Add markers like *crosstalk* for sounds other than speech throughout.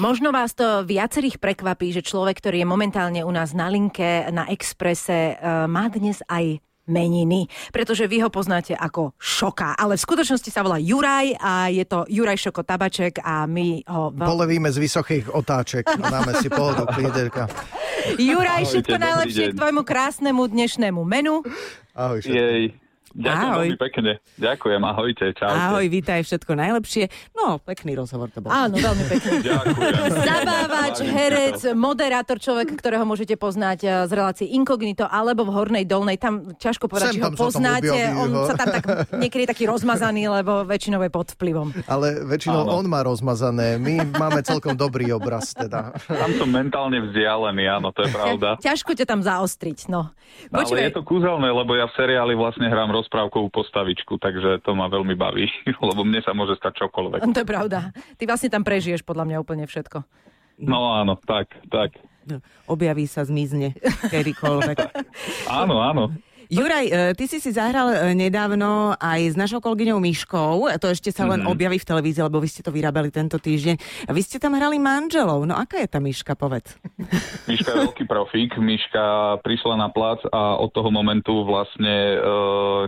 Možno vás to viacerých prekvapí, že človek, ktorý je momentálne u nás na linke, na Exprese, eh, má dnes aj meniny, pretože vy ho poznáte ako Šoka, ale v skutočnosti sa volá Juraj a je to Juraj Šoko Tabaček a my ho... Polevíme z vysokých otáček, dáme si pohodok líderka. Juraj, všetko najlepšie k tvojmu krásnemu dnešnému menu. Ahoj všetko. Jej. Ďakujem Ahoj. veľmi pekne. Ďakujem, ahojte, čaute. Ahoj, vítaj, všetko najlepšie. No, pekný rozhovor to bol. Áno, veľmi. Ďakujem. Zabávač, herec, moderátor, človek, ktorého môžete poznať eh, z relácie Incognito alebo v Hornej Dolnej. Tam ťažko povedať, Sem či ho poznáte. On ho. sa tam tak niekedy taký rozmazaný, lebo väčšinou je pod vplyvom. Ale väčšinou Áno. on má rozmazané. My máme celkom dobrý obraz teda. Tam som mentálne vzdialený, áno, to je pravda. Ťažko ťa tam zaostriť, no. Ale Počkaj, je to kúzelné, lebo ja v seriáli vlastne hrám rozprávkovú postavičku, takže to ma veľmi baví, *laughs* lebo mne sa môže stať čokoľvek. to je pravda. Ty vlastne tam prežiješ podľa mňa úplne všetko. No áno, tak, tak. Objaví sa, zmizne kedykoľvek. *laughs* Áno, áno. Juraj, e, ty si si zahral e, nedávno aj s našou kolegyňou Myškou. To ešte sa len Mhm. objaví v televízii, lebo vy ste to vyrábali tento týždeň. A vy ste tam hrali manželov. No aká je tá Myška, povedz. *laughs* Miška je veľký profík. Miška prišla na plac a od toho momentu vlastne e,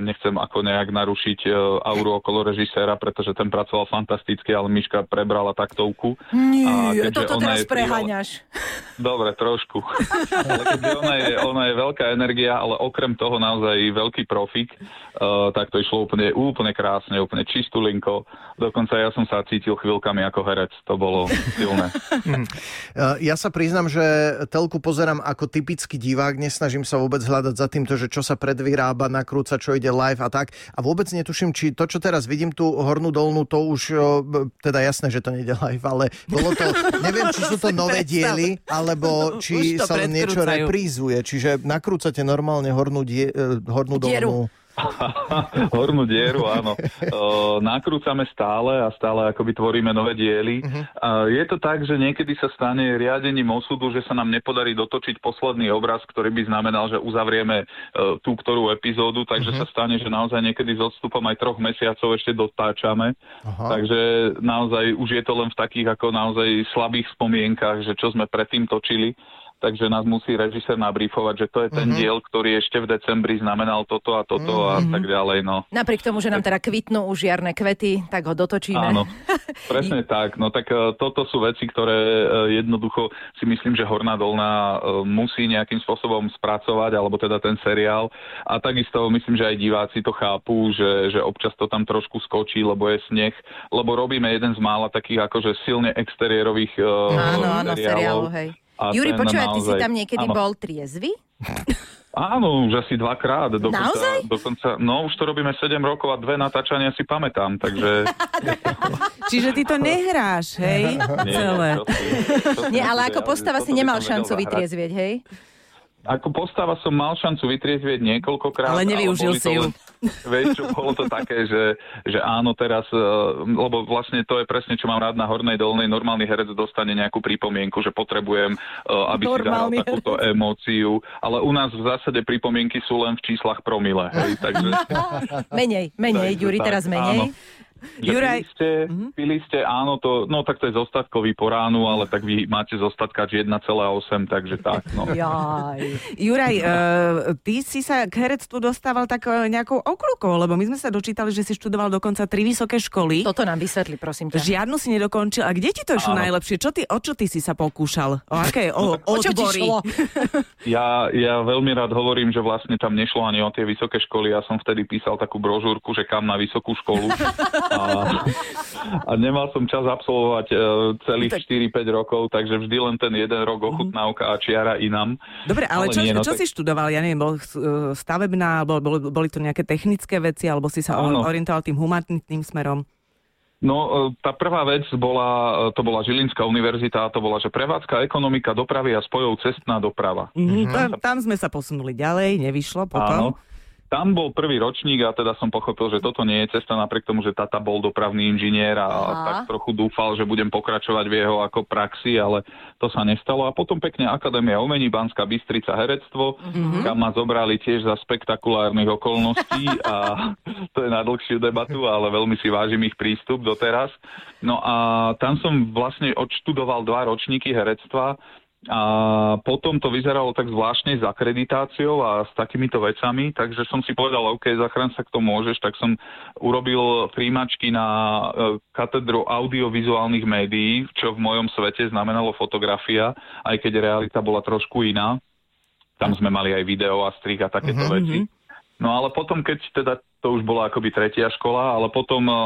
nechcem ako nejak narušiť e, auru okolo režiséra, pretože ten pracoval fantasticky, ale Miška prebrala taktovku. A Nie, keďže toto ona teraz je privala- preháňaš. Dobre, trošku. *laughs* ale ona je, ona je veľká energia, ale okrem toho naozaj veľký profík, uh, tak to išlo úplne, úplne krásne, úplne čistú linko. Dokonca ja som sa cítil chvíľkami ako herec. To bolo silné. Uh, *laughs* Ja sa priznam, že telku pozerám ako typický divák, nesnažím sa vôbec hľadať za týmto, že čo sa predvyrába, nakrúca, čo ide live a tak. A vôbec netuším, či to, čo teraz vidím, tú hornú dolnú, to už, b- teda jasné, že to nejde live, ale bolo to, neviem, či sú to *laughs* nové diely, alebo či sa len niečo reprízuje. Čiže nakrúcate normálne hornú, die, eh, hornú Dieru. dolnú. *laughs* Hornú dieru, áno. *laughs* Nakrúcame stále a stále akoby tvoríme nové diely. Uh, je to tak, že niekedy sa stane riadením osudu, že sa nám nepodarí dotočiť posledný obraz, ktorý by znamenal, že uzavrieme uh, tú ktorú epizódu, takže sa stane, že naozaj niekedy s odstupom aj troch mesiacov ešte dotáčame. Aha. Takže naozaj už je to len v takých ako naozaj slabých spomienkach, že čo sme predtým točili. Takže nás musí režisér nabrýfovať, že to je ten diel, ktorý ešte v decembri znamenal toto a toto a tak ďalej. No. Napriek tomu, že nám teda kvitnú už jarné kvety, tak ho dotočíme. Áno, *laughs* presne tak. No tak e, toto sú veci, ktoré e, jednoducho si myslím, že Horná Dolná e, musí nejakým spôsobom spracovať, alebo teda ten seriál. A takisto myslím, že aj diváci to chápu, že, že občas to tam trošku skočí, lebo je sneh, lebo robíme jeden z mála takých akože silne exteriérových e, Áno, áno, seriálov. seriálov, hej. A Juri, počúvaj, ty si naozaj- tam niekedy áno. bol triezvy? Áno, už asi dvakrát. Dokonca, Naozaj? dokonca, no už to robíme 7 rokov a dve natáčania si pamätám, takže... *laughs* Čiže ty to nehráš, hej? Nie, Celé. čo si- čo si Nie, ale ako postava si nemal šancu vytriezvieť, hej? Ako postava som mal šancu vytriezvieť niekoľkokrát. Ale nevyužil si ju. Len, vieš, čo, bolo to také, že, že áno, teraz, eh, lebo vlastne to je presne, čo mám rád na Hornej Dolnej, normálny herec dostane nejakú pripomienku, že potrebujem, eh, aby si zahral Normálny takúto emóciu, ale u nás v zásade pripomienky sú len v číslach promile, hej, takže... *laughs* Menej, menej, Takže tak, teraz menej. áno. Juraj- Pili ste, pili ste, áno, to, no tak to je zostatkový po ránu, ale tak vy máte zostatkač 1,8, takže tak, no. *laughs* Jaj. Juraj, uh, ty si sa k herectvu dostával tak uh, nejakou okľukou, lebo my sme sa dočítali, že si študoval dokonca tri vysoké školy. Toto nám vysvetli, prosím ťa. Žiadnu si nedokončil. A kde ti to išlo najlepšie? Čo ty, o čo ty si sa pokúšal? O aké o, *laughs* O čo ti šlo? *laughs* Ja, ja veľmi rád hovorím, že vlastne tam nešlo ani o tie vysoké školy. Ja som vtedy písal takú brožúrku, že kam na vysokú školu. A, a nemal som čas absolvovať e, celých Tak- 4-5 rokov, takže vždy len ten jeden rok ochutnávka a čiara inam. Dobre, ale, Ale čo, nie, no čo tak- si študoval? Ja neviem, bol uh, stavebná, bol, bol, boli to nejaké technické veci, alebo si sa Áno. orientoval tým humanitným smerom? No, e, tá prvá vec bola, e, to bola Žilinská univerzita, to bola, že prevádzka, ekonomika, dopravy a spojov cestná doprava. Mhm, tam, tam sme sa posunuli ďalej, nevyšlo potom. Áno. Tam bol prvý ročník a teda som pochopil, že toto nie je cesta napriek tomu, že tata bol dopravný inžinier a Aha. tak trochu dúfal, že budem pokračovať v jeho ako praxi, ale to sa nestalo. A potom pekne Akadémia umení Banská Bystrica herectvo, mm-hmm. kam ma zobrali tiež za spektakulárnych okolností a *laughs* to je na dlhšiu debatu, ale veľmi si vážim ich prístup doteraz. No a tam som vlastne odštudoval dva ročníky herectva a potom to vyzeralo tak zvláštne s akreditáciou a s takýmito vecami, takže som si povedal, OK, zachrán sa kto môžeš, tak som urobil príjmačky na e, katedru audiovizuálnych médií, čo v mojom svete znamenalo fotografia, aj keď realita bola trošku iná. Tam sme mali aj video a strih a takéto uh-huh. veci. No ale potom, keď teda to už bola akoby tretia škola, ale potom uh,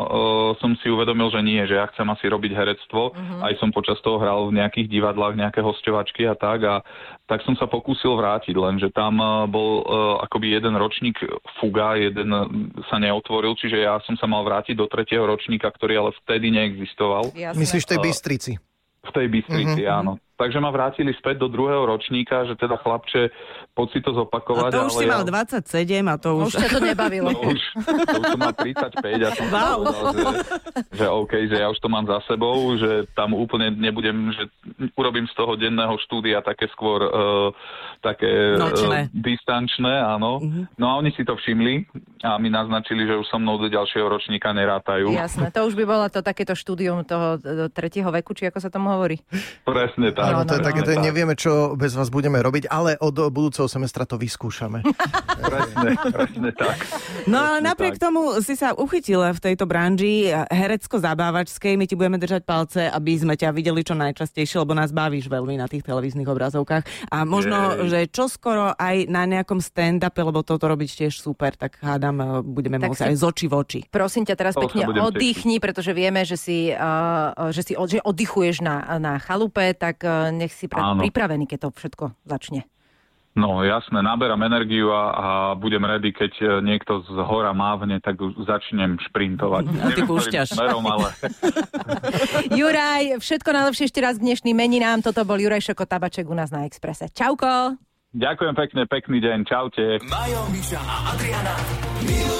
som si uvedomil, že nie, že ja chcem asi robiť herectvo. Uh-huh. Aj som počas toho hral v nejakých divadlách, nejaké hostovačky a tak. A tak som sa pokúsil vrátiť, lenže tam uh, bol uh, akoby jeden ročník fuga, jeden uh, sa neotvoril, čiže ja som sa mal vrátiť do tretieho ročníka, ktorý ale vtedy neexistoval. Jasné. Myslíš tej Bystrici? V tej Bystrici, uh-huh. áno. Takže ma vrátili späť do druhého ročníka, že teda chlapče, poď si to zopakovať. A to už ale si ja... mal 27 a to už... Už ťa to nebavilo. *laughs* To už, to už som mal 35 a som Wow. povedal, že, že OK, že ja už to mám za sebou, že tam úplne nebudem, že urobím z toho denného štúdia také skôr uh, také Nočné. Uh, distančné, áno. Uh-huh. No a oni si to všimli a mi naznačili, že už so mnou do ďalšieho ročníka nerátajú. Jasné, to už by bolo to takéto štúdium toho e, tretieho veku, či ako sa tomu hovorí. Presne tak. Áno, to je no, také, presne to je, tak. nevieme, čo bez vás budeme robiť, ale od budúceho semestra to vyskúšame. *laughs* Presne, presne tak. No ale Presne napriek tak. tomu si sa uchytil v tejto branži herecko-zabávačskej. My ti budeme držať palce, aby sme ťa videli čo najčastejšie, lebo nás bavíš veľmi na tých televíznych obrazovkách. A možno, Jej. že čo skoro aj na nejakom stand-upe, lebo toto robiť tiež super, tak hádam, eh, budeme Tak môcť si- aj z oči v oči. Prosím ťa teraz pekne oddychni, pretože vieme, že si, uh, že si od, že oddychuješ na, na chalupe, tak uh, nech si pre, pripravený, keď to všetko začne. No jasné, naberám energiu a, a budem ready, keď e, niekto z hora mávne, tak už začnem šprintovať. A ty púšťaš. Smerom, ale *laughs* *laughs* Juraj, všetko najlepšie ešte raz k dnešným meninám. Toto bol Juraj Šoko Tabaček u nás na Exprese. Čauko! ďakujem pekne, pekný deň, čaute. Majo, Miša a Adriana Music.